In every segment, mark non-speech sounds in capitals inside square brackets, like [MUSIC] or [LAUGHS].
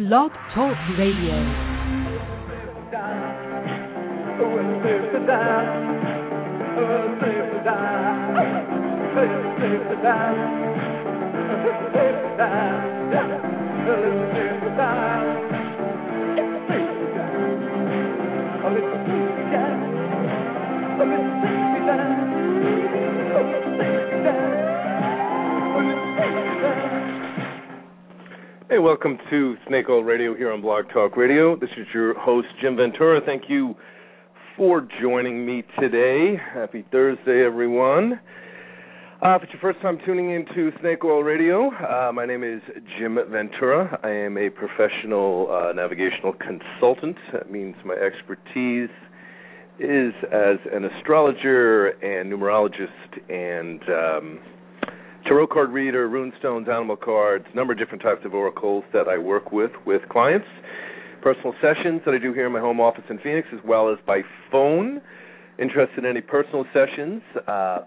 Blog Talk Radio. [LAUGHS] Hey, welcome to Snake Oil Radio here on Blog Talk Radio. This is your host, Jim Ventura. Thank you for joining me today. Happy Thursday, everyone. Uh, if it's your first time tuning into Snake Oil Radio, uh, my name is Jim Ventura. I am a professional uh, navigational consultant. That means my expertise is as an astrologer and numerologist and um, tarot card reader, rune stones, animal cards, number of different types of oracles that I work with with clients, personal sessions that I do here in my home office in Phoenix, as well as by phone. Interested in any personal sessions? Uh,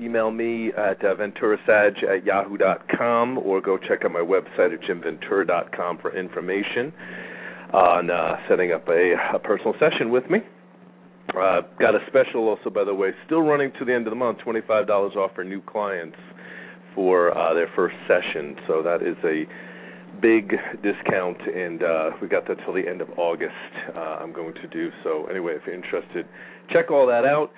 email me at uh, venturasag at yahoo.com or go check out my website at jimventura.com for information on uh, setting up a, a personal session with me. Uh, got a special also, by the way, still running to the end of the month, $25 off for new clients for uh, their first session. So that is a big discount, and uh, we got that till the end of August. Uh, I'm going to do so. Anyway, if you're interested, check all that out.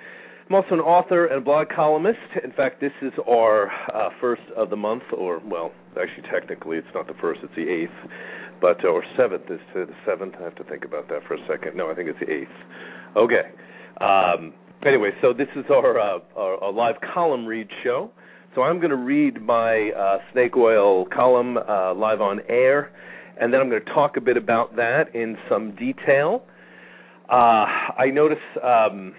I'm also an author and blog columnist. In fact, this is our uh, first of the month, or well, actually technically it's not the first; it's the eighth, but or seventh is the seventh. I have to think about that for a second. No, I think it's the eighth. Okay. Um, anyway, so this is our, uh, our, our live column read show. So I'm going to read my uh, snake oil column uh, live on air, and then I'm going to talk a bit about that in some detail. Uh, I notice um,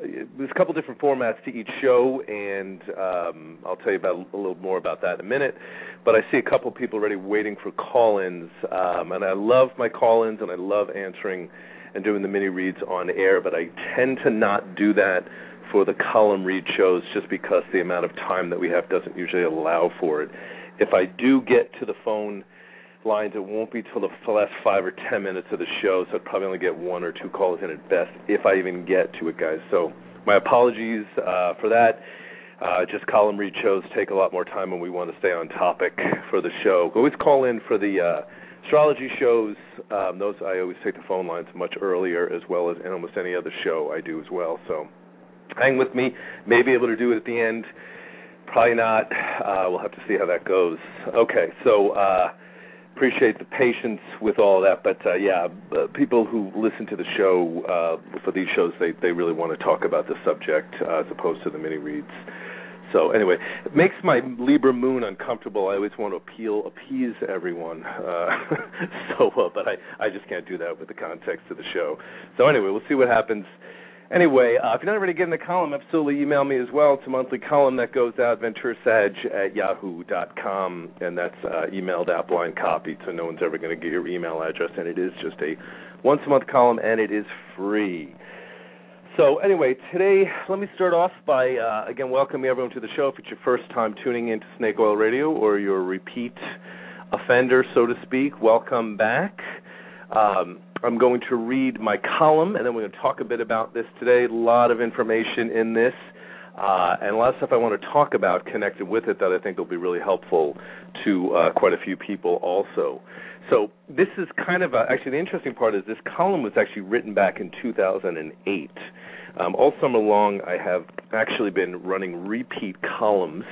there's a couple different formats to each show, and um, I'll tell you about a little more about that in a minute. But I see a couple people already waiting for call-ins, um, and I love my call-ins, and I love answering and doing the mini reads on air. But I tend to not do that for the column read shows just because the amount of time that we have doesn't usually allow for it. If I do get to the phone lines, it won't be till the last five or ten minutes of the show, so I'd probably only get one or two calls in at best, if I even get to it, guys. So my apologies uh, for that. Uh, just column read shows take a lot more time when we want to stay on topic for the show. Always call in for the uh, astrology shows. Um, those I always take the phone lines much earlier, as well as in almost any other show I do as well. So hang with me. May be able to do it at the end. Probably not. Uh, we'll have to see how that goes. Okay, so uh, appreciate the patience with all that, but uh, yeah, uh, people who listen to the show uh, for these shows, they they really want to talk about the subject uh, as opposed to the mini reads. So anyway, it makes my Libra moon uncomfortable. I always want to appeal, appease everyone. Uh, [LAUGHS] so, uh, but I I just can't do that with the context of the show. So anyway, we'll see what happens. Anyway, uh, if you're not already getting the column, absolutely email me as well. It's a monthly column that goes out, venturasag at yahoo.com, and that's uh, emailed out blind copy, so no one's ever going to get your email address, and it is just a once a month column, and it is free. So anyway, today let me start off by uh, again welcoming everyone to the show. If it's your first time tuning into Snake Oil Radio or you're a repeat offender, so to speak, welcome back. Um, I'm going to read my column, and then we're going to talk a bit about this today. A lot of information in this, uh, and a lot of stuff I want to talk about connected with it that I think will be really helpful to uh, quite a few people also. So this is kind of a, actually the interesting part is this column was actually written back in 2008. Um, all summer long, I have actually been running repeat columns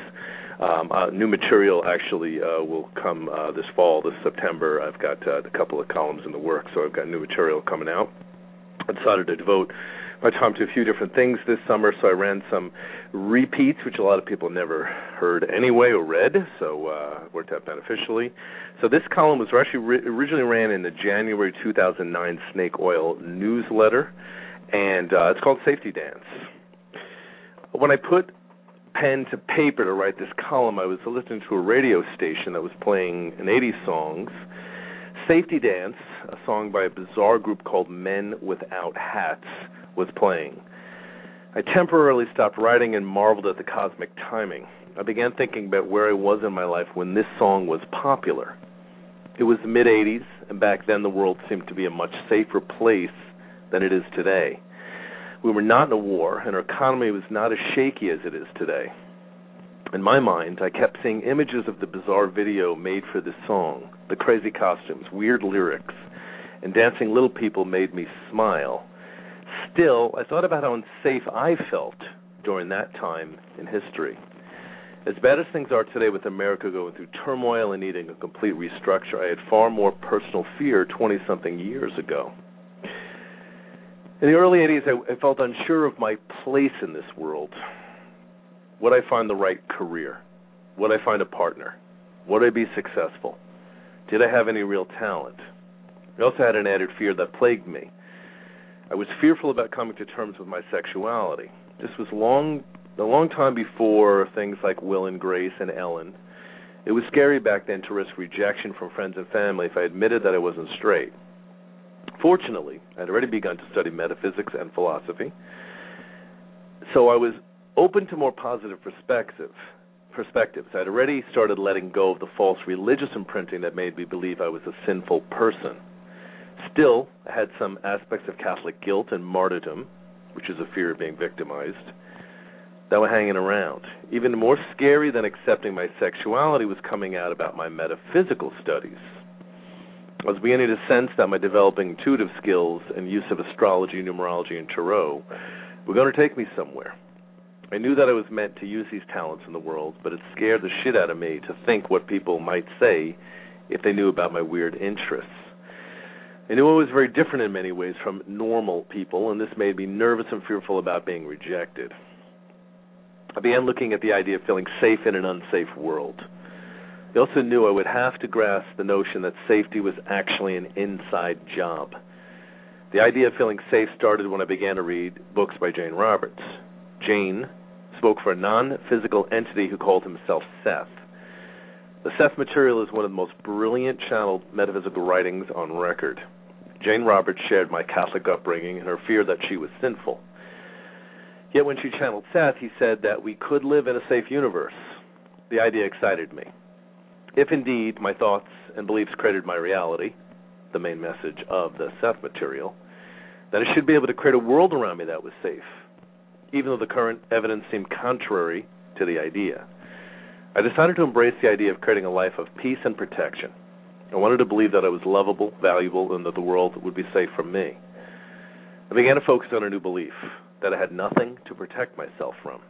um, uh, new material actually uh, will come uh, this fall, this September. I've got uh, a couple of columns in the works, so I've got new material coming out. I decided to devote my time to a few different things this summer, so I ran some repeats, which a lot of people never heard anyway or read, so uh, worked out beneficially. So this column was actually ri- originally ran in the January 2009 Snake Oil newsletter, and uh, it's called Safety Dance. When I put pen to paper to write this column, I was listening to a radio station that was playing an 80s songs. Safety Dance, a song by a bizarre group called Men Without Hats, was playing. I temporarily stopped writing and marveled at the cosmic timing. I began thinking about where I was in my life when this song was popular. It was the mid 80s, and back then the world seemed to be a much safer place than it is today. We were not in a war, and our economy was not as shaky as it is today. In my mind, I kept seeing images of the bizarre video made for this song, the crazy costumes, weird lyrics, and dancing little people made me smile. Still, I thought about how unsafe I felt during that time in history. As bad as things are today with America going through turmoil and needing a complete restructure, I had far more personal fear 20 something years ago. In the early 80s, I, I felt unsure of my place in this world. Would I find the right career? Would I find a partner? Would I be successful? Did I have any real talent? I also had an added fear that plagued me. I was fearful about coming to terms with my sexuality. This was long a long time before things like Will and Grace and Ellen. It was scary back then to risk rejection from friends and family if I admitted that I wasn't straight. Fortunately, I had already begun to study metaphysics and philosophy, so I was open to more positive perspective perspectives. I'd already started letting go of the false religious imprinting that made me believe I was a sinful person. Still, I had some aspects of Catholic guilt and martyrdom, which is a fear of being victimized, that were hanging around. Even more scary than accepting my sexuality was coming out about my metaphysical studies. Was beginning to sense that my developing intuitive skills and use of astrology, numerology, and tarot were going to take me somewhere. I knew that I was meant to use these talents in the world, but it scared the shit out of me to think what people might say if they knew about my weird interests. I knew I was very different in many ways from normal people, and this made me nervous and fearful about being rejected. I began looking at the idea of feeling safe in an unsafe world. I also knew I would have to grasp the notion that safety was actually an inside job. The idea of feeling safe started when I began to read books by Jane Roberts. Jane spoke for a non physical entity who called himself Seth. The Seth material is one of the most brilliant channeled metaphysical writings on record. Jane Roberts shared my Catholic upbringing and her fear that she was sinful. Yet when she channeled Seth, he said that we could live in a safe universe. The idea excited me. If indeed my thoughts and beliefs created my reality, the main message of the Seth material, then I should be able to create a world around me that was safe, even though the current evidence seemed contrary to the idea. I decided to embrace the idea of creating a life of peace and protection. I wanted to believe that I was lovable, valuable, and that the world would be safe from me. I began to focus on a new belief that I had nothing to protect myself from.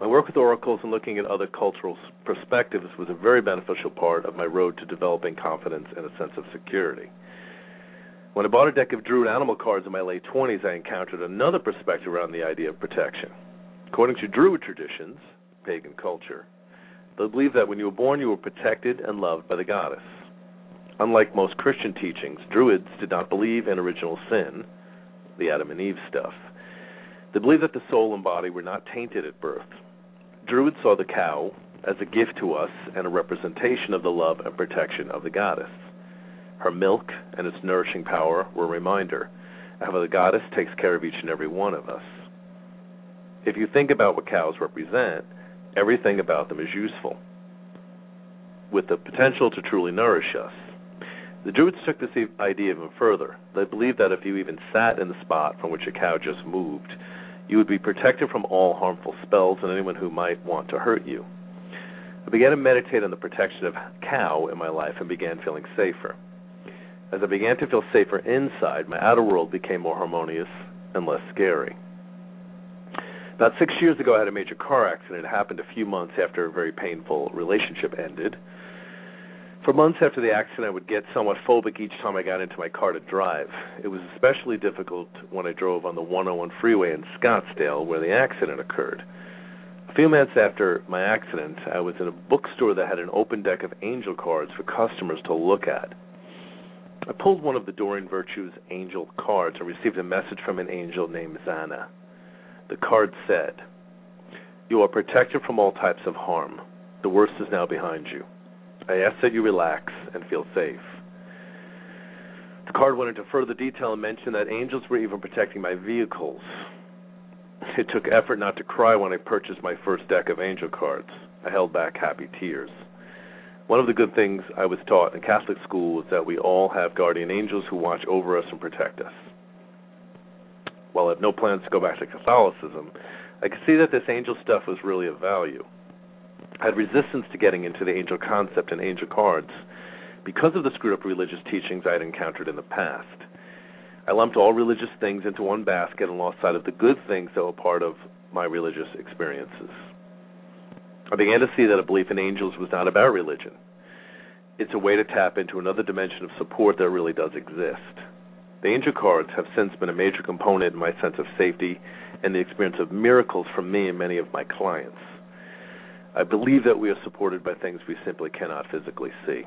My work with oracles and looking at other cultural perspectives was a very beneficial part of my road to developing confidence and a sense of security. When I bought a deck of Druid animal cards in my late 20s, I encountered another perspective around the idea of protection. According to Druid traditions, pagan culture, they believed that when you were born, you were protected and loved by the goddess. Unlike most Christian teachings, Druids did not believe in original sin, the Adam and Eve stuff. They believed that the soul and body were not tainted at birth, Druids saw the cow as a gift to us and a representation of the love and protection of the goddess. Her milk and its nourishing power were a reminder of how the goddess takes care of each and every one of us. If you think about what cows represent, everything about them is useful, with the potential to truly nourish us. The Druids took this idea even further. They believed that if you even sat in the spot from which a cow just moved, you would be protected from all harmful spells and anyone who might want to hurt you. I began to meditate on the protection of cow in my life and began feeling safer. As I began to feel safer inside, my outer world became more harmonious and less scary. About six years ago, I had a major car accident. It happened a few months after a very painful relationship ended. For months after the accident, I would get somewhat phobic each time I got into my car to drive. It was especially difficult when I drove on the 101 freeway in Scottsdale where the accident occurred. A few months after my accident, I was in a bookstore that had an open deck of angel cards for customers to look at. I pulled one of the Doreen Virtue's angel cards and received a message from an angel named Zana. The card said, You are protected from all types of harm. The worst is now behind you. I ask that you relax and feel safe. The card went into further detail and mentioned that angels were even protecting my vehicles. It took effort not to cry when I purchased my first deck of angel cards. I held back happy tears. One of the good things I was taught in Catholic school is that we all have guardian angels who watch over us and protect us. While I have no plans to go back to Catholicism, I could see that this angel stuff was really of value. I had resistance to getting into the angel concept and angel cards because of the screwed up religious teachings I had encountered in the past. I lumped all religious things into one basket and lost sight of the good things that were part of my religious experiences. I began to see that a belief in angels was not about religion. It's a way to tap into another dimension of support that really does exist. The angel cards have since been a major component in my sense of safety and the experience of miracles from me and many of my clients. I believe that we are supported by things we simply cannot physically see.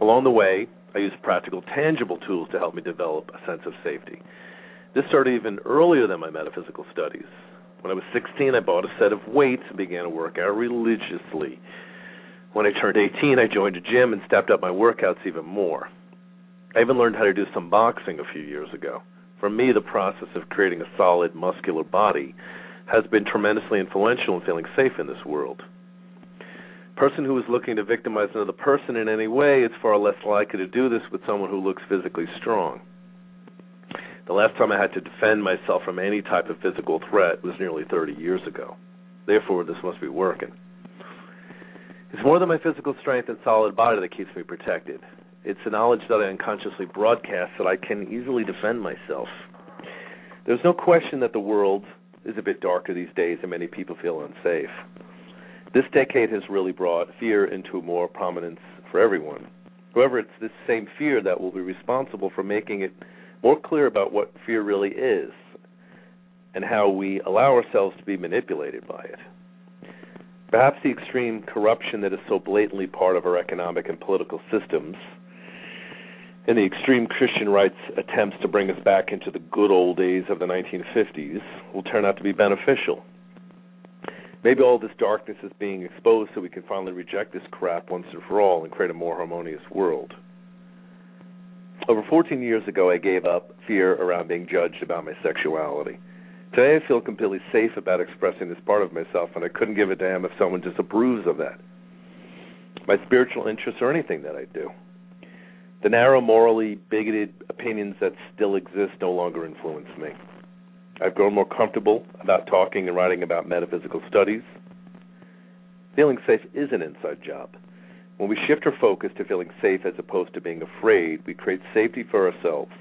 Along the way, I used practical, tangible tools to help me develop a sense of safety. This started even earlier than my metaphysical studies. When I was 16, I bought a set of weights and began to work out religiously. When I turned 18, I joined a gym and stepped up my workouts even more. I even learned how to do some boxing a few years ago. For me, the process of creating a solid, muscular body has been tremendously influential in feeling safe in this world. Person who is looking to victimize another person in any way is far less likely to do this with someone who looks physically strong. The last time I had to defend myself from any type of physical threat was nearly 30 years ago. Therefore, this must be working. It's more than my physical strength and solid body that keeps me protected. It's the knowledge that I unconsciously broadcast that I can easily defend myself. There's no question that the world is a bit darker these days and many people feel unsafe. This decade has really brought fear into more prominence for everyone. However, it's this same fear that will be responsible for making it more clear about what fear really is and how we allow ourselves to be manipulated by it. Perhaps the extreme corruption that is so blatantly part of our economic and political systems and the extreme Christian right's attempts to bring us back into the good old days of the 1950s will turn out to be beneficial. Maybe all this darkness is being exposed so we can finally reject this crap once and for all and create a more harmonious world. Over 14 years ago, I gave up fear around being judged about my sexuality. Today, I feel completely safe about expressing this part of myself, and I couldn't give a damn if someone disapproves of that. My spiritual interests or anything that I do. The narrow, morally bigoted opinions that still exist no longer influence me. I've grown more comfortable about talking and writing about metaphysical studies. Feeling safe is an inside job. When we shift our focus to feeling safe as opposed to being afraid, we create safety for ourselves.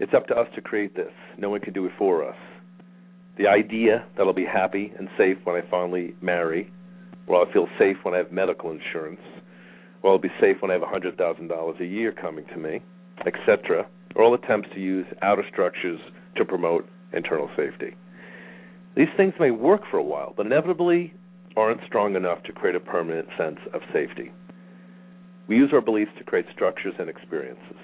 It's up to us to create this. No one can do it for us. The idea that I'll be happy and safe when I finally marry, or I'll feel safe when I have medical insurance, well, I'll be safe when I have $100,000 a year coming to me, etc., all attempts to use outer structures to promote internal safety. These things may work for a while, but inevitably aren't strong enough to create a permanent sense of safety. We use our beliefs to create structures and experiences.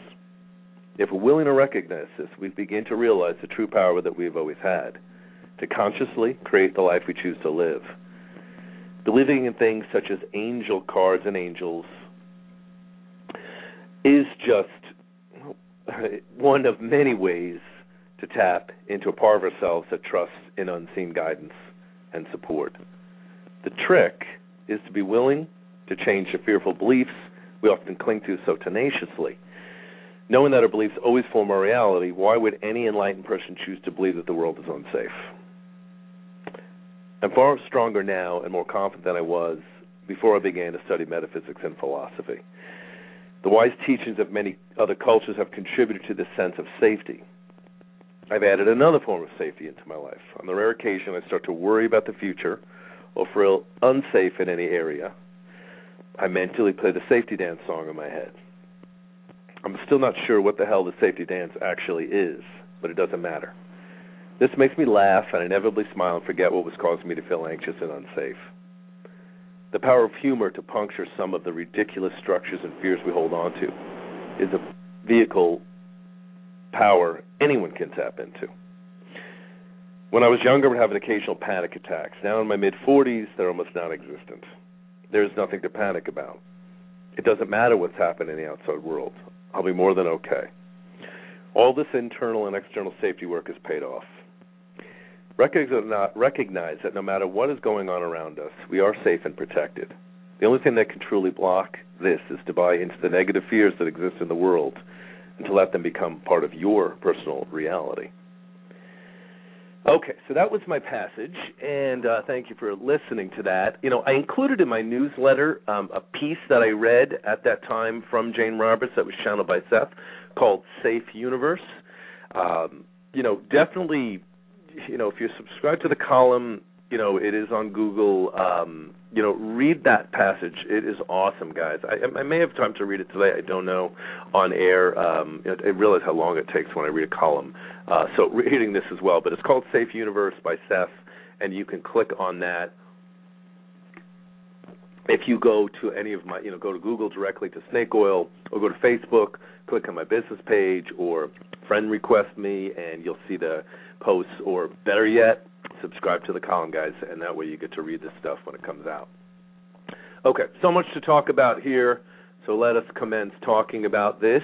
If we're willing to recognize this, we begin to realize the true power that we've always had to consciously create the life we choose to live. Believing in things such as angel cards and angels, is just one of many ways to tap into a part of ourselves that trusts in unseen guidance and support. The trick is to be willing to change the fearful beliefs we often cling to so tenaciously. Knowing that our beliefs always form our reality, why would any enlightened person choose to believe that the world is unsafe? I'm far stronger now and more confident than I was before I began to study metaphysics and philosophy. The wise teachings of many other cultures have contributed to this sense of safety. I've added another form of safety into my life. On the rare occasion I start to worry about the future or feel unsafe in any area, I mentally play the safety dance song in my head. I'm still not sure what the hell the safety dance actually is, but it doesn't matter. This makes me laugh and inevitably smile and forget what was causing me to feel anxious and unsafe. The power of humor to puncture some of the ridiculous structures and fears we hold on to is a vehicle power anyone can tap into. When I was younger, I would have an occasional panic attacks. Now in my mid 40s, they're almost non existent. There's nothing to panic about. It doesn't matter what's happened in the outside world. I'll be more than okay. All this internal and external safety work has paid off. Recognize that no matter what is going on around us, we are safe and protected. The only thing that can truly block this is to buy into the negative fears that exist in the world and to let them become part of your personal reality. Okay, so that was my passage, and uh, thank you for listening to that. You know, I included in my newsletter um, a piece that I read at that time from Jane Roberts that was channeled by Seth called Safe Universe. Um, you know, definitely, you know, if you subscribe to the column, you know, it is on Google. Um, you know, read that passage. It is awesome, guys. I, I may have time to read it today. I don't know on air. Um, I realize how long it takes when I read a column. Uh, so reading this as well. But it's called Safe Universe by Seth, and you can click on that. If you go to any of my, you know, go to Google directly to Snake Oil, or go to Facebook, click on my business page, or friend request me, and you'll see the posts. Or better yet, subscribe to the column, guys, and that way you get to read this stuff when it comes out. Okay, so much to talk about here, so let us commence talking about this.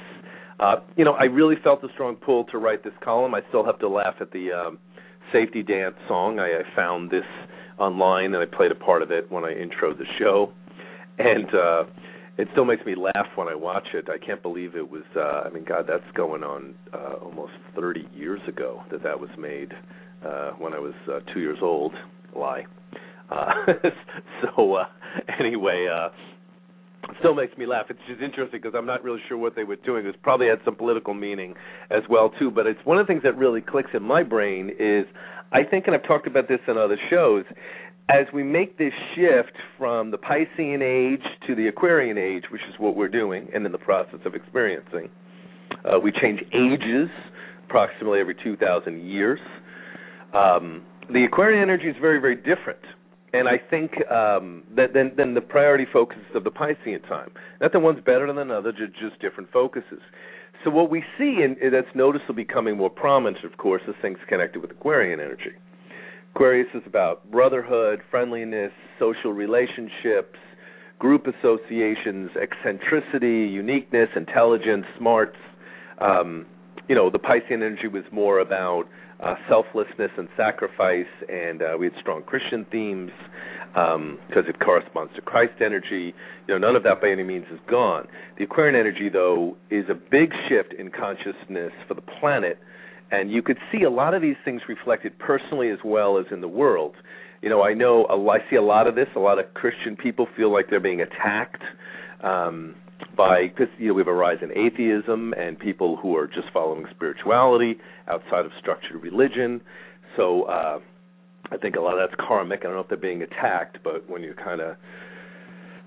Uh, you know, I really felt a strong pull to write this column. I still have to laugh at the um, safety dance song. I, I found this online and I played a part of it when I introed the show, and uh, it still makes me laugh when I watch it. I can't believe it was. Uh, I mean, God, that's going on uh, almost 30 years ago that that was made uh, when I was uh, two years old. Lie. Uh, [LAUGHS] so uh, anyway, uh, still makes me laugh. It's just interesting because I'm not really sure what they were doing. It probably had some political meaning as well too. But it's one of the things that really clicks in my brain is I think, and I've talked about this in other shows. As we make this shift from the Piscean age to the Aquarian age, which is what we're doing and in the process of experiencing, uh, we change ages approximately every 2,000 years. Um, the Aquarian energy is very, very different. And I think um, that then, then the priority focuses of the Piscean time. Not that one's better than another, just, just different focuses. So what we see, and that's noticeably becoming more prominent, of course, is things connected with Aquarian energy. Aquarius is about brotherhood, friendliness, social relationships, group associations, eccentricity, uniqueness, intelligence, smarts. Um, you know, the Piscean energy was more about uh, selflessness and sacrifice, and uh, we had strong Christian themes because um, it corresponds to Christ energy. You know, none of that by any means is gone. The Aquarian energy, though, is a big shift in consciousness for the planet, and you could see a lot of these things reflected personally as well as in the world. You know, I know I see a lot of this. A lot of Christian people feel like they're being attacked. Um, by because you know we have a rise in atheism and people who are just following spirituality outside of structured religion. So uh, I think a lot of that's karmic. I don't know if they're being attacked, but when you're kind of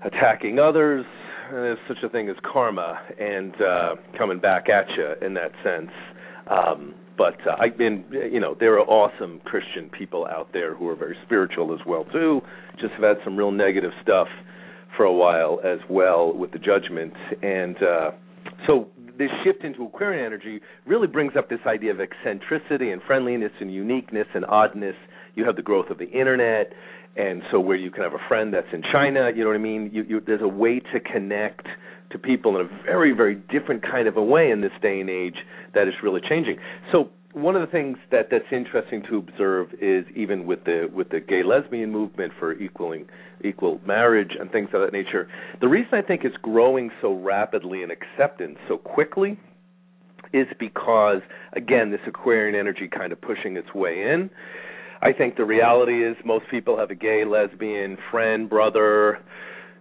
attacking others, there's such a thing as karma and uh, coming back at you in that sense. Um, but uh, I've been, you know, there are awesome Christian people out there who are very spiritual as well too. Just have had some real negative stuff for a while as well with the judgment, and uh, so this shift into Aquarian energy really brings up this idea of eccentricity and friendliness and uniqueness and oddness. You have the growth of the internet, and so where you can have a friend that's in China, you know what I mean? You, you, there's a way to connect to people in a very, very different kind of a way in this day and age that is really changing. So one of the things that that's interesting to observe is even with the with the gay lesbian movement for equaling equal marriage and things of that nature. The reason I think it's growing so rapidly in acceptance so quickly is because again this Aquarian energy kind of pushing its way in. I think the reality is most people have a gay, lesbian, friend, brother,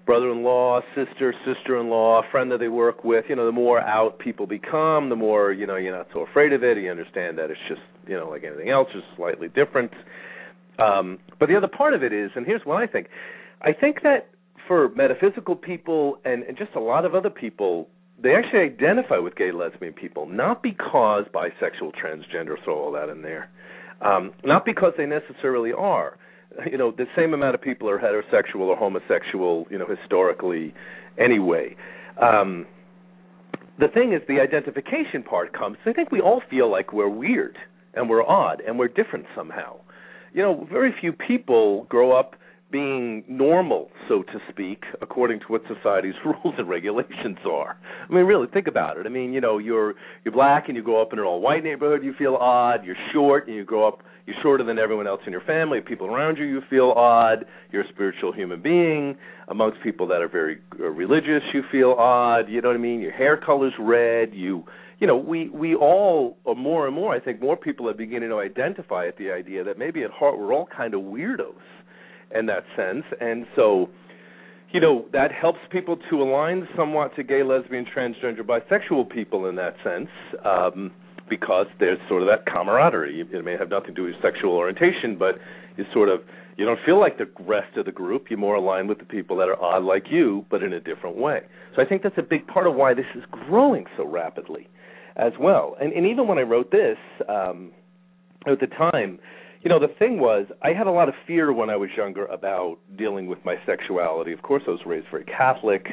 brother-in-law, sister, sister-in-law, friend that they work with. You know, the more out people become, the more you know you're not so afraid of it. You understand that it's just you know like anything else, just slightly different. Um, but the other part of it is, and here's what I think: I think that for metaphysical people and, and just a lot of other people, they actually identify with gay lesbian people, not because bisexual, transgender, throw all that in there, um, not because they necessarily are [LAUGHS] you know the same amount of people are heterosexual or homosexual you know historically anyway. Um the thing is the identification part comes i think we all feel like we're weird and we're odd and we're different somehow. You know very few people grow up being normal, so to speak, according to what society's [LAUGHS] rules and regulations are. I mean, really, think about it. I mean, you know, you're you're black and you grow up in an all-white neighborhood, you feel odd. You're short and you grow up, you're shorter than everyone else in your family. People around you, you feel odd. You're a spiritual human being. Amongst people that are very uh, religious, you feel odd. You know what I mean? Your hair color's red. You you know, we we all, or more and more, I think more people are beginning to identify at the idea that maybe at heart we're all kind of weirdos in that sense. And so, you know, that helps people to align somewhat to gay, lesbian, transgender, bisexual people in that sense, um, because there's sort of that camaraderie. It may have nothing to do with sexual orientation, but you sort of you don't feel like the rest of the group. You're more aligned with the people that are odd like you, but in a different way. So I think that's a big part of why this is growing so rapidly, as well. And, and even when I wrote this um, at the time, you know, the thing was, I had a lot of fear when I was younger about dealing with my sexuality. Of course, I was raised very Catholic.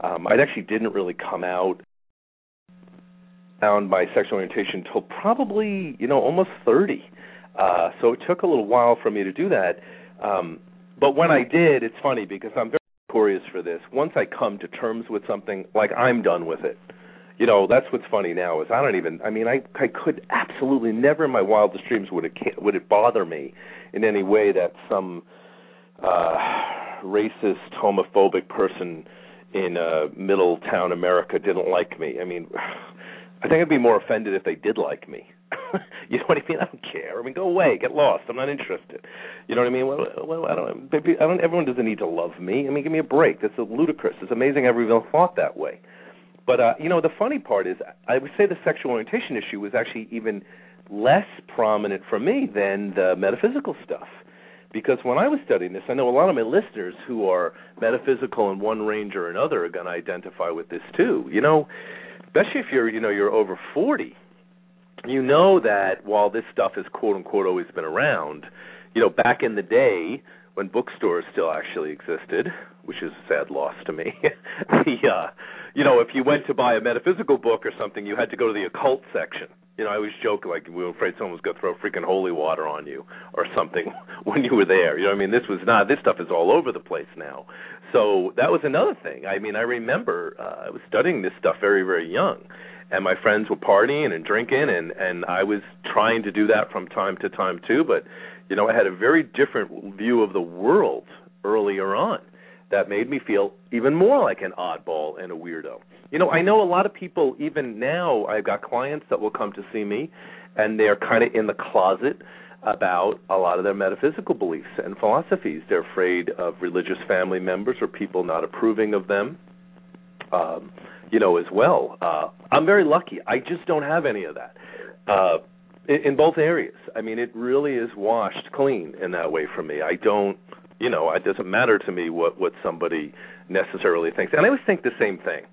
Um, I actually didn't really come out found my sexual orientation until probably, you know, almost 30. Uh, so it took a little while for me to do that. Um, but when I did, it's funny because I'm very notorious for this. Once I come to terms with something, like I'm done with it you know that's what's funny now is I don't even I mean I I could absolutely never in my wildest dreams would it would it bother me in any way that some uh racist homophobic person in uh middle town America didn't like me. I mean [SIGHS] I think I'd be more offended if they did like me. [LAUGHS] you know what I mean? I don't care. I mean, go away, get lost. I'm not interested. You know what I mean? Well, well I don't. Maybe I don't. Everyone doesn't need to love me. I mean, give me a break. That's ludicrous. It's amazing I ever even thought that way. But uh, you know, the funny part is, I would say the sexual orientation issue was actually even less prominent for me than the metaphysical stuff. Because when I was studying this, I know a lot of my listeners who are metaphysical in one range or another are going to identify with this too. You know, especially if you're, you know, you're over 40, you know that while this stuff has quote unquote always been around, you know, back in the day when bookstores still actually existed, which is a sad loss to me, [LAUGHS] the uh you know, if you went to buy a metaphysical book or something, you had to go to the occult section. You know, I always joke like we were afraid someone was going to throw freaking holy water on you or something [LAUGHS] when you were there. You know, I mean, this was not. This stuff is all over the place now. So that was another thing. I mean, I remember uh, I was studying this stuff very, very young, and my friends were partying and drinking, and and I was trying to do that from time to time too. But you know, I had a very different view of the world earlier on that made me feel even more like an oddball and a weirdo. You know, I know a lot of people even now I've got clients that will come to see me and they're kind of in the closet about a lot of their metaphysical beliefs and philosophies. They're afraid of religious family members or people not approving of them. Um, you know, as well. Uh, I'm very lucky. I just don't have any of that. Uh, in, in both areas. I mean, it really is washed clean in that way for me. I don't you know, it doesn't matter to me what what somebody necessarily thinks. And I always think the same thing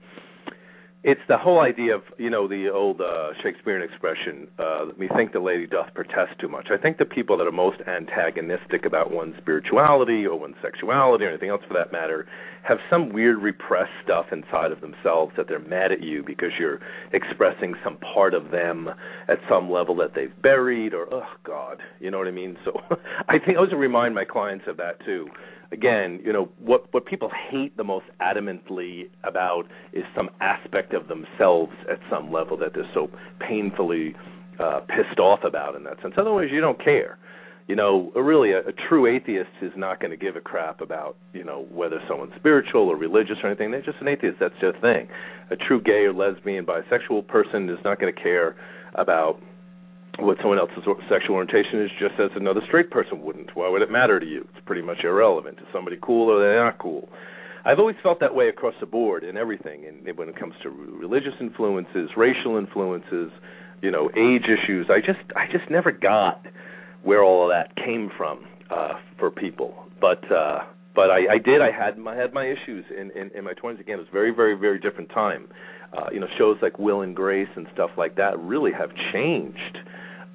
it's the whole idea of you know the old uh, Shakespearean expression. Uh, think the lady doth protest too much. I think the people that are most antagonistic about one's spirituality or one's sexuality or anything else for that matter have some weird repressed stuff inside of themselves that they're mad at you because you're expressing some part of them at some level that they've buried or oh God, you know what I mean. So [LAUGHS] I think I always remind my clients of that too again, you know, what what people hate the most adamantly about is some aspect of themselves at some level that they're so painfully uh, pissed off about in that sense. Otherwise, you don't care. You know, really, a, a true atheist is not going to give a crap about you know whether someone's spiritual or religious or anything. They're just an atheist. That's their thing. A true gay or lesbian, bisexual person is not going to care about what someone else's sexual orientation is just as another straight person wouldn't. Why would it matter to you? It's pretty much irrelevant. Is somebody cool or they're not cool? I've always felt that way across the board in everything, and when it comes to religious influences, racial influences, you know, age issues. I just I just never got where all of that came from uh, for people. But uh, but I, I did. I had my had my issues in, in in my twenties. Again, it was very very very different time. Uh, you know, shows like Will and Grace and stuff like that really have changed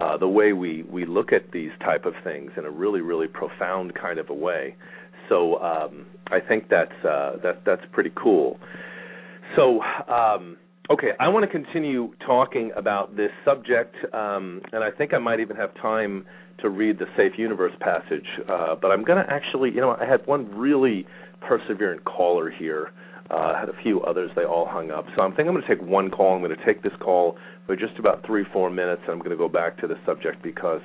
uh, the way we we look at these type of things in a really really profound kind of a way. So um, I think that's uh, that that's pretty cool. So um, Okay, I want to continue talking about this subject, um, and I think I might even have time to read the Safe Universe passage. Uh, but I'm going to actually, you know, I had one really perseverant caller here. Uh, had a few others; they all hung up. So I'm thinking I'm going to take one call. I'm going to take this call for just about three, four minutes, and I'm going to go back to the subject because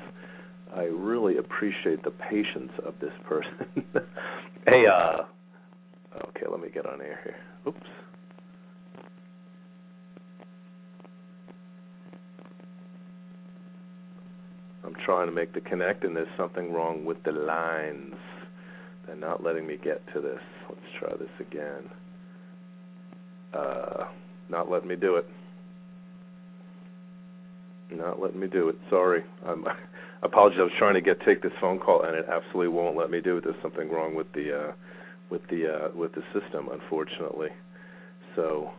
I really appreciate the patience of this person. [LAUGHS] hey, uh, okay, let me get on air here. Oops. I'm trying to make the connect, and there's something wrong with the lines. They're not letting me get to this. Let's try this again. Uh, not letting me do it. Not letting me do it. Sorry. I'm, [LAUGHS] I apologize. I was trying to get take this phone call, and it absolutely won't let me do it. There's something wrong with the uh, with the uh, with the system, unfortunately. So,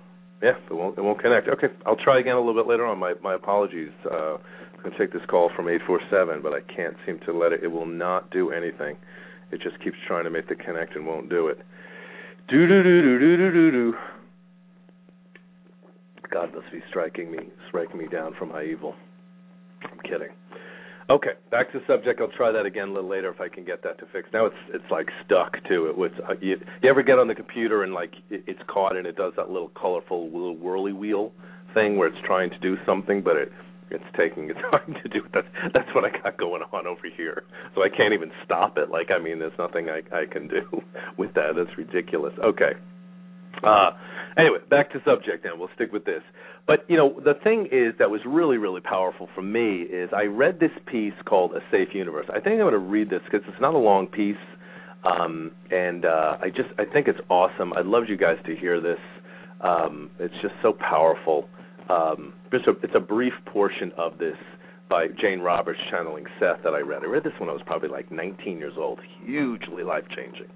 yeah, it won't it won't connect. Okay, I'll try again a little bit later on. My my apologies. Uh, I'm to take this call from 847, but I can't seem to let it. It will not do anything. It just keeps trying to make the connect and won't do it. Do do do do do do do do. God must be striking me, striking me down from my evil. I'm kidding. Okay, back to the subject. I'll try that again a little later if I can get that to fix. Now it's it's like stuck to it. Was uh, you, you ever get on the computer and like it, it's caught and it does that little colorful little whirly wheel thing where it's trying to do something, but it it's taking its [LAUGHS] time to do that. That's what I got going on over here. So I can't even stop it. Like I mean, there's nothing I I can do [LAUGHS] with that. That's ridiculous. Okay. Uh, anyway, back to subject now. We'll stick with this. But you know, the thing is that was really, really powerful for me is I read this piece called "A Safe Universe." I think I'm going to read this because it's not a long piece, um, and uh, I just I think it's awesome. I'd love you guys to hear this. Um, it's just so powerful. Um, just a, it's a brief portion of this by Jane Roberts channeling Seth that I read. I read this when I was probably like 19 years old. Hugely life changing.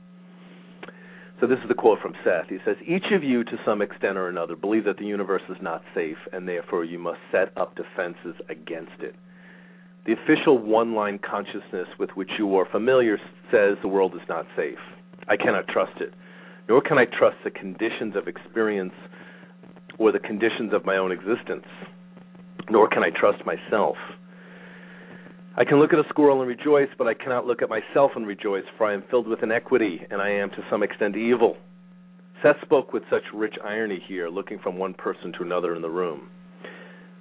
So this is the quote from Seth. He says, Each of you, to some extent or another, believe that the universe is not safe, and therefore you must set up defenses against it. The official one line consciousness with which you are familiar says the world is not safe. I cannot trust it, nor can I trust the conditions of experience or the conditions of my own existence, nor can I trust myself. I can look at a squirrel and rejoice, but I cannot look at myself and rejoice, for I am filled with inequity, and I am to some extent evil. Seth spoke with such rich irony here, looking from one person to another in the room.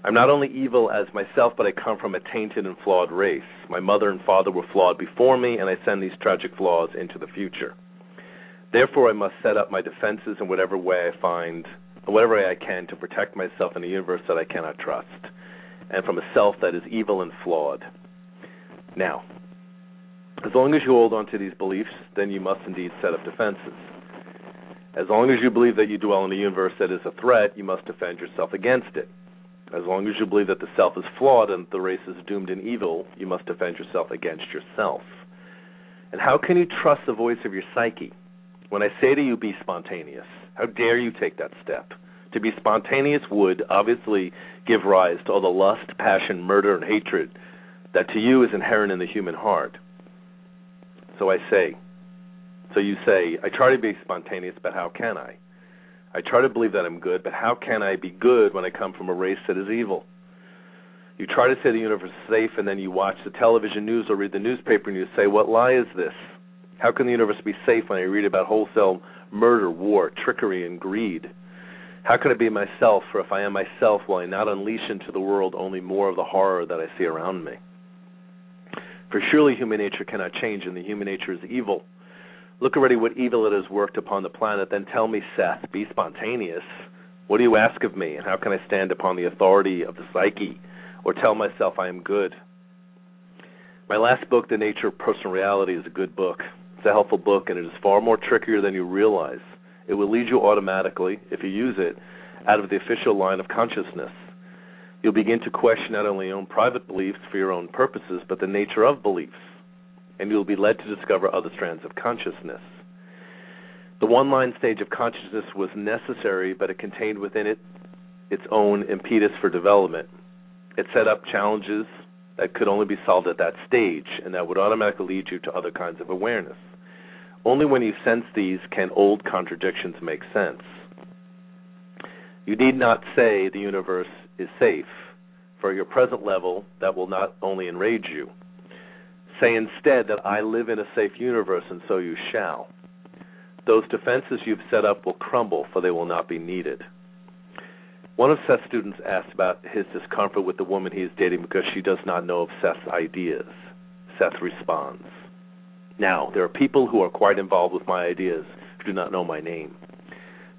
I'm not only evil as myself, but I come from a tainted and flawed race. My mother and father were flawed before me, and I send these tragic flaws into the future. Therefore, I must set up my defenses in whatever way I find, whatever way I can, to protect myself in a universe that I cannot trust, and from a self that is evil and flawed. Now, as long as you hold on to these beliefs, then you must indeed set up defenses. As long as you believe that you dwell in a universe that is a threat, you must defend yourself against it. As long as you believe that the self is flawed and the race is doomed in evil, you must defend yourself against yourself. And how can you trust the voice of your psyche? When I say to you, be spontaneous, how dare you take that step? To be spontaneous would obviously give rise to all the lust, passion, murder, and hatred that to you is inherent in the human heart. So I say, so you say, I try to be spontaneous, but how can I? I try to believe that I'm good, but how can I be good when I come from a race that is evil? You try to say the universe is safe, and then you watch the television news or read the newspaper, and you say, What lie is this? How can the universe be safe when I read about wholesale murder, war, trickery, and greed? How can I be myself? For if I am myself, will I not unleash into the world only more of the horror that I see around me? For surely human nature cannot change, and the human nature is evil. Look already what evil it has worked upon the planet. Then tell me, Seth, be spontaneous. What do you ask of me, and how can I stand upon the authority of the psyche, or tell myself I am good? My last book, The Nature of Personal Reality, is a good book. It's a helpful book, and it is far more trickier than you realize. It will lead you automatically, if you use it, out of the official line of consciousness. You'll begin to question not only your own private beliefs for your own purposes, but the nature of beliefs, and you'll be led to discover other strands of consciousness. The one line stage of consciousness was necessary, but it contained within it its own impetus for development. It set up challenges that could only be solved at that stage, and that would automatically lead you to other kinds of awareness. Only when you sense these can old contradictions make sense. You need not say the universe is safe. For your present level, that will not only enrage you. Say instead that I live in a safe universe, and so you shall. Those defenses you've set up will crumble, for they will not be needed. One of Seth's students asked about his discomfort with the woman he is dating because she does not know of Seth's ideas. Seth responds, Now, there are people who are quite involved with my ideas who do not know my name.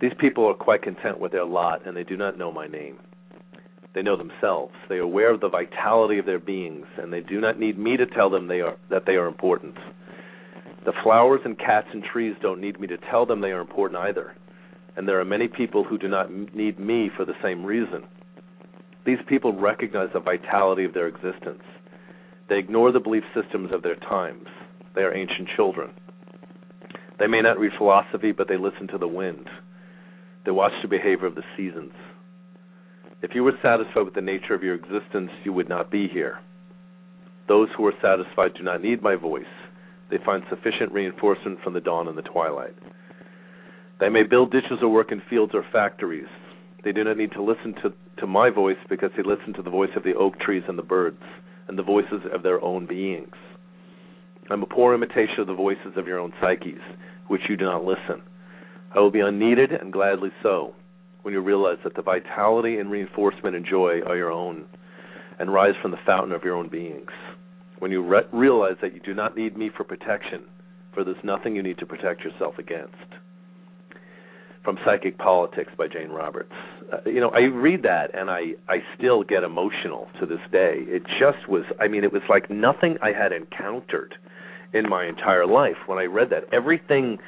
These people are quite content with their lot, and they do not know my name. They know themselves. They are aware of the vitality of their beings, and they do not need me to tell them they are, that they are important. The flowers and cats and trees don't need me to tell them they are important either and there are many people who do not need me for the same reason. These people recognize the vitality of their existence. They ignore the belief systems of their times. They are ancient children. They may not read philosophy, but they listen to the wind. They watch the behavior of the seasons. If you were satisfied with the nature of your existence, you would not be here. Those who are satisfied do not need my voice. They find sufficient reinforcement from the dawn and the twilight. They may build ditches or work in fields or factories. They do not need to listen to, to my voice because they listen to the voice of the oak trees and the birds and the voices of their own beings. I'm a poor imitation of the voices of your own psyches, which you do not listen. I will be unneeded and gladly so when you realize that the vitality and reinforcement and joy are your own and rise from the fountain of your own beings. When you re- realize that you do not need me for protection, for there's nothing you need to protect yourself against from Psychic Politics by Jane Roberts. Uh, you know, I read that and I I still get emotional to this day. It just was I mean it was like nothing I had encountered in my entire life when I read that. Everything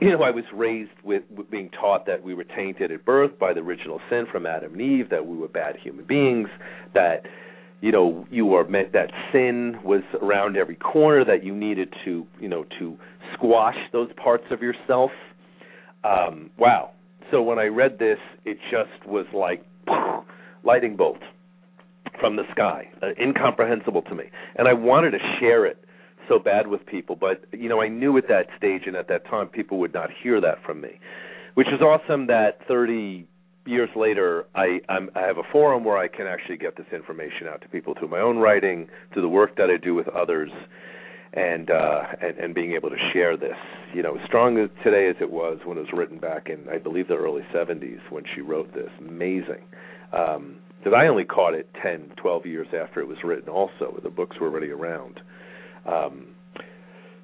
you know, I was raised with, with being taught that we were tainted at birth by the original sin from Adam and Eve, that we were bad human beings, that you know you were meant that sin was around every corner, that you needed to you know to squash those parts of yourself um, wow. So when I read this, it just was like lightning bolt from the sky, uh, incomprehensible to me. And I wanted to share it so bad with people, but you know, I knew at that stage and at that time people would not hear that from me, which is awesome. That 30 years later, I I'm, I have a forum where I can actually get this information out to people through my own writing, through the work that I do with others, and uh, and, and being able to share this, you know, as strong today as it was when it was written back in, I believe, the early '70s when she wrote this. Amazing. Um, because I only caught it 10, 12 years after it was written. Also, the books were already around. Um,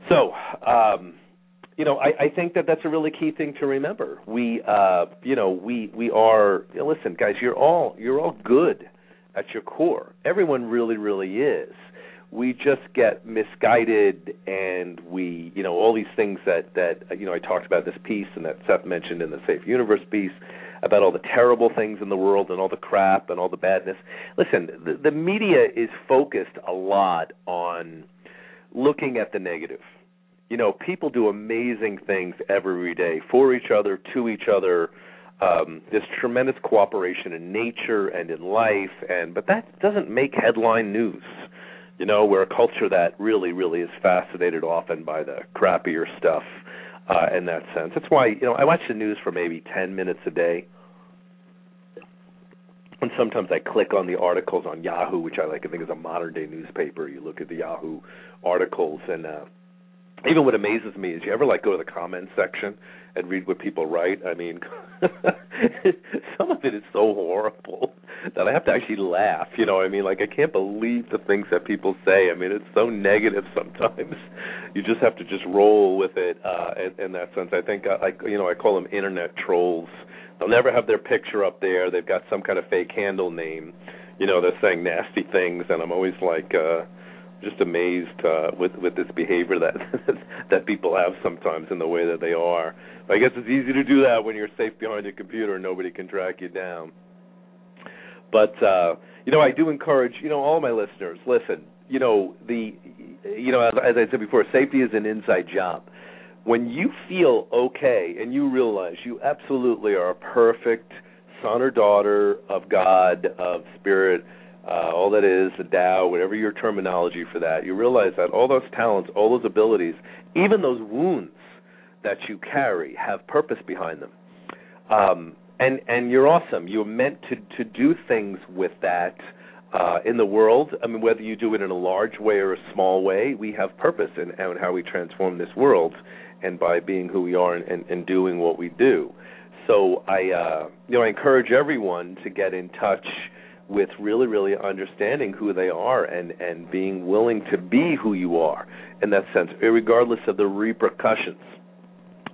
so, um, you know, I, I think that that's a really key thing to remember. We, uh, you know, we we are. You know, listen, guys, you're all you're all good at your core. Everyone really, really is we just get misguided and we you know all these things that that you know I talked about this piece and that Seth mentioned in the Safe Universe piece about all the terrible things in the world and all the crap and all the badness. Listen, the, the media is focused a lot on looking at the negative. You know, people do amazing things every day for each other, to each other. Um, there's tremendous cooperation in nature and in life, and but that doesn't make headline news you know, we're a culture that really, really is fascinated often by the crappier stuff uh, in that sense. That's why, you know, I watch the news for maybe 10 minutes a day. And sometimes I click on the articles on Yahoo, which I like. I think is a modern day newspaper. You look at the Yahoo articles, and uh, even what amazes me is you ever like go to the comments section and read what people write. I mean, [LAUGHS] some of it is so horrible that I have to actually laugh. You know, I mean, like I can't believe the things that people say. I mean, it's so negative sometimes. You just have to just roll with it uh, in, in that sense. I think, uh, I, you know, I call them internet trolls. They'll never have their picture up there. They've got some kind of fake handle name. You know, they're saying nasty things, and I'm always like. uh just amazed uh, with with this behavior that [LAUGHS] that people have sometimes in the way that they are. But I guess it's easy to do that when you're safe behind a computer and nobody can track you down. But uh, you know, I do encourage you know all my listeners. Listen, you know the you know as, as I said before, safety is an inside job. When you feel okay and you realize you absolutely are a perfect son or daughter of God, of Spirit uh, all that is, the Tao, whatever your terminology for that, you realize that all those talents, all those abilities, even those wounds that you carry have purpose behind them. Um, and and you're awesome. You're meant to to do things with that uh, in the world. I mean, whether you do it in a large way or a small way, we have purpose in, in how we transform this world, and by being who we are and, and, and doing what we do. So I, uh, you know, I encourage everyone to get in touch with really, really understanding who they are and and being willing to be who you are in that sense, regardless of the repercussions.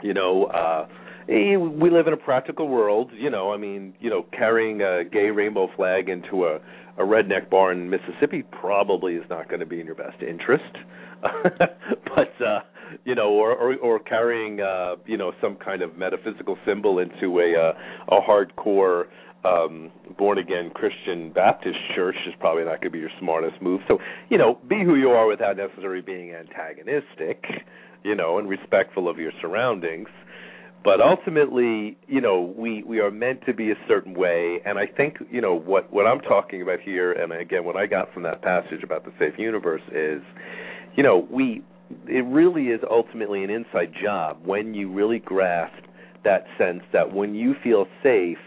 You know, uh, eh, we live in a practical world. You know, I mean, you know, carrying a gay rainbow flag into a a redneck bar in Mississippi probably is not going to be in your best interest. [LAUGHS] but uh you know or or, or carrying uh you know some kind of metaphysical symbol into a uh, a hardcore um born again Christian Baptist church is probably not going to be your smartest move. So, you know, be who you are without necessarily being antagonistic, you know, and respectful of your surroundings. But ultimately, you know, we we are meant to be a certain way, and I think, you know, what what I'm talking about here, and again, what I got from that passage about the safe universe is, you know, we it really is ultimately an inside job when you really grasp that sense that when you feel safe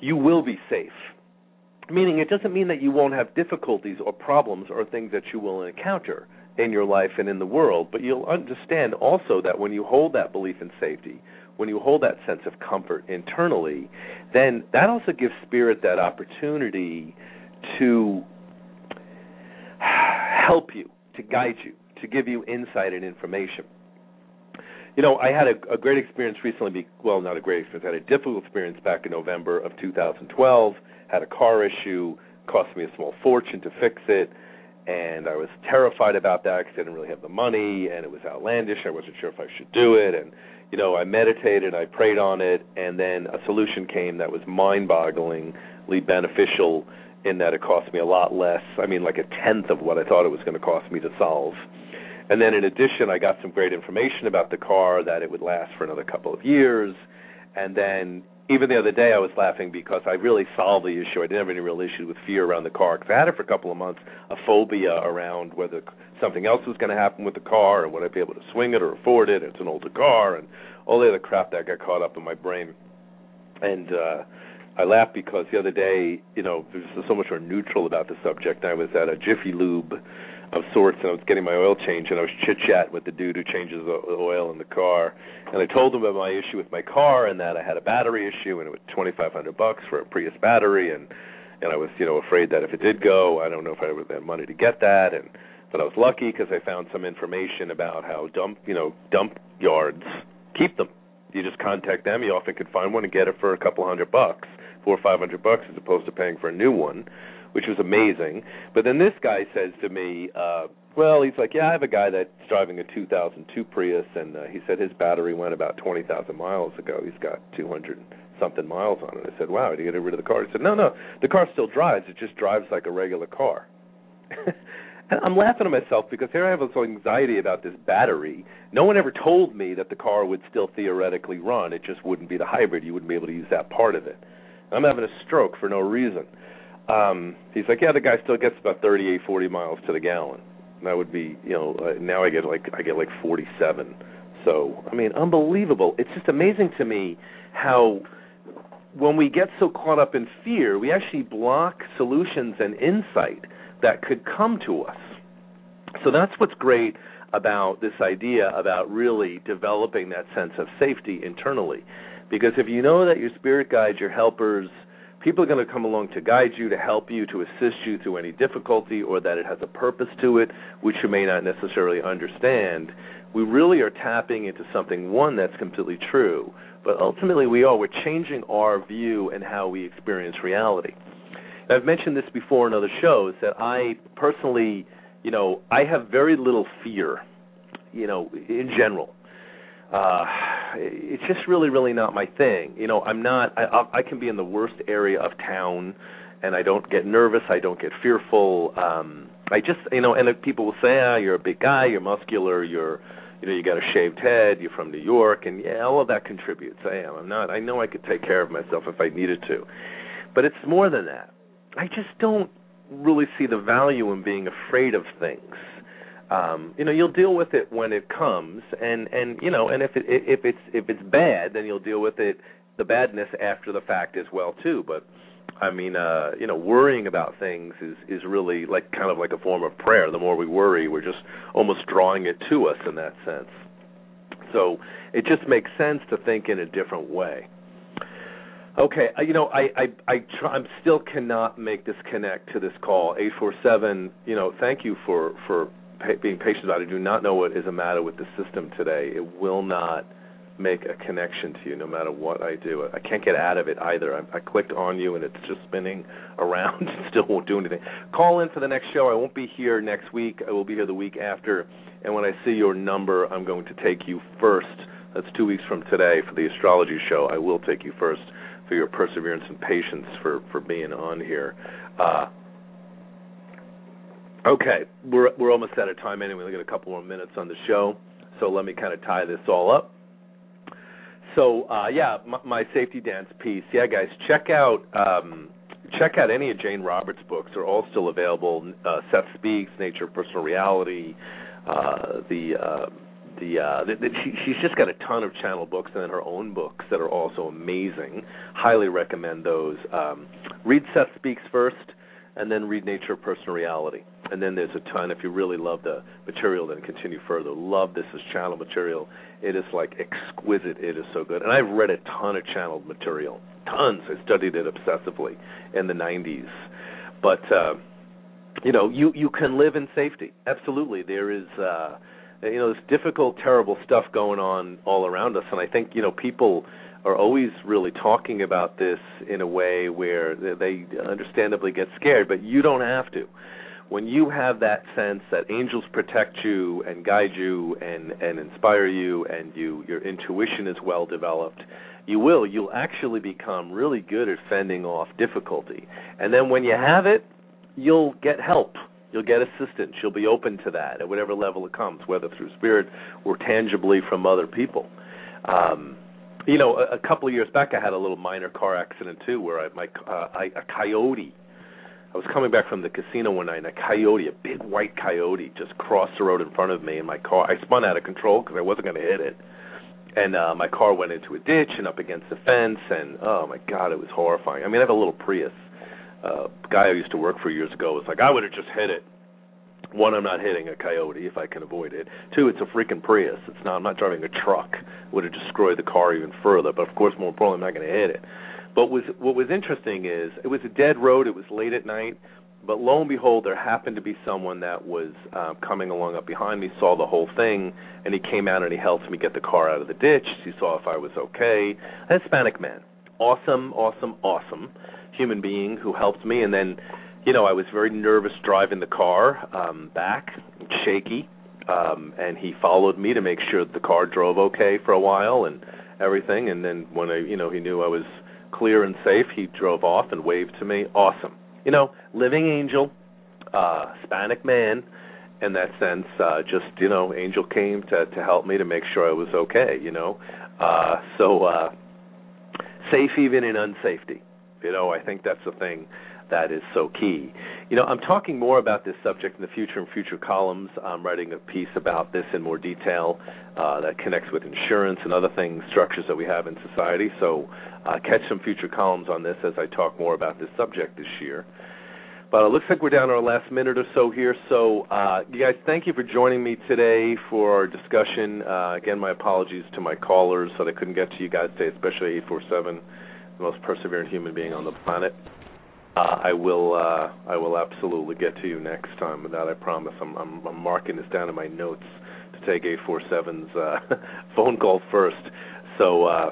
you will be safe. Meaning, it doesn't mean that you won't have difficulties or problems or things that you will encounter in your life and in the world, but you'll understand also that when you hold that belief in safety, when you hold that sense of comfort internally, then that also gives spirit that opportunity to help you, to guide you, to give you insight and information you know, I had a, a great experience recently. Be, well, not a great experience. I had a difficult experience back in November of 2012. Had a car issue, cost me a small fortune to fix it, and I was terrified about that because I didn't really have the money, and it was outlandish. I wasn't sure if I should do it, and you know, I meditated, I prayed on it, and then a solution came that was mind-bogglingly beneficial in that it cost me a lot less. I mean, like a tenth of what I thought it was going to cost me to solve and then in addition, I got some great information about the car that it would last for another couple of years. And then even the other day, I was laughing because I really solved the issue. I didn't have any real issue with fear around the car because I had it for a couple of months, a phobia around whether something else was going to happen with the car or would I be able to swing it or afford it. It's an older car and all the other crap that got caught up in my brain. And uh I laughed because the other day, you know, there's so much more neutral about the subject. I was at a Jiffy Lube of sorts, and I was getting my oil change, and I was chit chatting with the dude who changes the oil in the car, and I told him about my issue with my car and that I had a battery issue, and it was twenty five hundred bucks for a Prius battery, and and I was you know afraid that if it did go, I don't know if I would have money to get that, and but I was lucky because I found some information about how dump you know dump yards keep them. You just contact them. You often could find one and get it for a couple hundred bucks, four or five hundred bucks, as opposed to paying for a new one which was amazing. But then this guy says to me, uh, well, he's like, yeah, I have a guy that's driving a 2002 Prius, and uh, he said his battery went about 20,000 miles ago. He's got 200 something miles on it. I said, wow, did you get rid of the car? He said, no, no, the car still drives. It just drives like a regular car. [LAUGHS] and I'm laughing at myself because here I have this anxiety about this battery. No one ever told me that the car would still theoretically run. It just wouldn't be the hybrid. You wouldn't be able to use that part of it. I'm having a stroke for no reason um he's like yeah the guy still gets about 38 40 miles to the gallon. That would be you know uh, now i get like i get like 47 so i mean unbelievable. It's just amazing to me how when we get so caught up in fear we actually block solutions and insight that could come to us. So that's what's great about this idea about really developing that sense of safety internally. Because if you know that your spirit guides your helpers people are going to come along to guide you, to help you, to assist you through any difficulty, or that it has a purpose to it, which you may not necessarily understand. We really are tapping into something, one, that's completely true, but ultimately we are. We're changing our view and how we experience reality. I've mentioned this before in other shows that I personally, you know, I have very little fear, you know, in general uh it's just really really not my thing. You know i'm not i i can be in the worst area of town and i don't get nervous i don't get fearful um i just you know and people will say ah you're a big guy you're muscular you're you know you got a shaved head you're from new york and yeah all of that contributes. I am i'm not i know i could take care of myself if i needed to. But it's more than that. I just don't really see the value in being afraid of things um you know you'll deal with it when it comes and and you know and if it if it's if it's bad then you'll deal with it the badness after the fact as well too. But I mean, uh, you know, worrying about things is is really like kind of like a form of prayer. The more we worry, we're just almost drawing it to us in that sense. So it just makes sense to think in a different way. Okay, uh, you know, I I I try, I'm still cannot make this connect to this call. Eight four seven. You know, thank you for for pa- being patient about it. I do not know what is the matter with the system today. It will not make a connection to you no matter what I do. I can't get out of it either. I, I clicked on you and it's just spinning [LAUGHS] around and still won't do anything. Call in for the next show. I won't be here next week. I will be here the week after. And when I see your number, I'm going to take you first. That's two weeks from today for the astrology show. I will take you first for your perseverance and patience for for being on here. Uh, okay, we're we're almost out of time anyway. We got a couple more minutes on the show, so let me kind of tie this all up. So uh, yeah, my, my, safety dance piece. Yeah, guys, check out um, check out any of Jane Roberts' books. They're all still available. Uh, Seth Speaks, Nature of Personal Reality, uh, the uh, the, uh, the, the she, she's just got a ton of channel books and then her own books that are also amazing. Highly recommend those. Um, read Seth Speaks first and then read Nature of Personal Reality. And then there's a ton. If you really love the material, then continue further. Love this as channel material. It is like exquisite. It is so good. And I've read a ton of channeled material, tons. I studied it obsessively in the 90s. But uh, you know, you you can live in safety. Absolutely, there is. Uh, you know, there's difficult, terrible stuff going on all around us, and I think you know people are always really talking about this in a way where they understandably get scared, but you don't have to. When you have that sense that angels protect you and guide you and and inspire you, and you your intuition is well developed, you will you'll actually become really good at fending off difficulty. And then when you have it, you'll get help. You'll get assistance. You'll be open to that at whatever level it comes, whether through spirit or tangibly from other people. Um, you know, a, a couple of years back, I had a little minor car accident too, where I, my uh, I, a coyote. I was coming back from the casino one night, and a coyote, a big white coyote, just crossed the road in front of me in my car. I spun out of control because I wasn't going to hit it, and uh, my car went into a ditch and up against the fence, and oh my god, it was horrifying. I mean, I have a little Prius. Uh, guy I used to work for years ago was like, I would have just hit it one, I'm not hitting a coyote if I can avoid it. Two, it's a freaking Prius. It's not. I'm not driving a truck. Would have destroyed the car even further. But of course, more importantly, I'm not going to hit it. But was what was interesting is it was a dead road. It was late at night. But lo and behold, there happened to be someone that was uh, coming along up behind me, saw the whole thing, and he came out and he helped me get the car out of the ditch. He saw if I was okay. A Hispanic man, awesome, awesome, awesome human being who helped me, and then you know, I was very nervous driving the car um, back, shaky, um, and he followed me to make sure that the car drove okay for a while and everything. And then when I, you know, he knew I was clear and safe, he drove off and waved to me. Awesome, you know, living angel, uh, Hispanic man. In that sense, uh, just you know, angel came to to help me to make sure I was okay. You know, uh, so uh, safe even in unsafety. You know, I think that's the thing that is so key. You know, I'm talking more about this subject in the future in future columns. I'm writing a piece about this in more detail uh, that connects with insurance and other things, structures that we have in society. So, uh, catch some future columns on this as I talk more about this subject this year. But it looks like we're down to our last minute or so here. So, uh, you guys, thank you for joining me today for our discussion. Uh, again, my apologies to my callers that I couldn't get to you guys today, especially 847, the most persevering human being on the planet. I will uh, I will absolutely get to you next time. With that I promise. I'm I'm, I'm marking this down in my notes to take 847's uh, [LAUGHS] phone call first. So uh,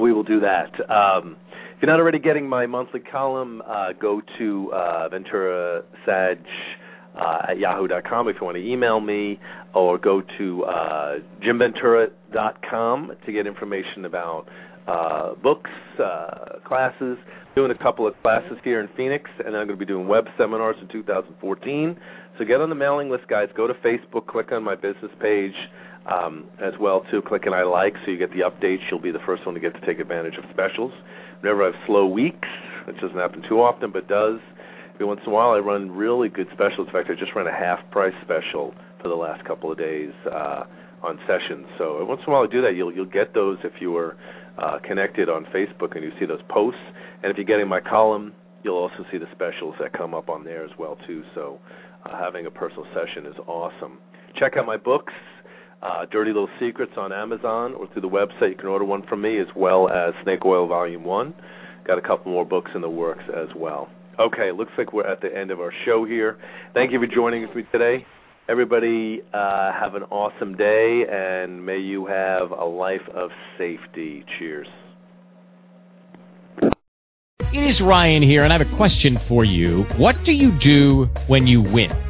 we will do that. Um, if you're not already getting my monthly column, uh, go to uh, Ventura Sag uh, at yahoo.com if you want to email me, or go to uh, jimventura.com to get information about uh, books, uh, classes, doing a couple of classes here in Phoenix, and I'm going to be doing web seminars in 2014. So get on the mailing list, guys. Go to Facebook, click on my business page um, as well too. Click on I like so you get the updates. You'll be the first one to get to take advantage of specials. Whenever I have slow weeks, which doesn't happen too often, but does every once in a while, I run really good specials. In fact, I just ran a half price special for the last couple of days. Uh, on sessions. So once in a while I do that. You'll you'll get those if you are uh, connected on Facebook and you see those posts. And if you're getting my column, you'll also see the specials that come up on there as well too. So uh, having a personal session is awesome. Check out my books, uh, Dirty Little Secrets on Amazon or through the website. You can order one from me as well as Snake Oil Volume 1. Got a couple more books in the works as well. Okay, looks like we're at the end of our show here. Thank you for joining me today. Everybody, uh, have an awesome day, and may you have a life of safety. Cheers. It is Ryan here, and I have a question for you. What do you do when you win?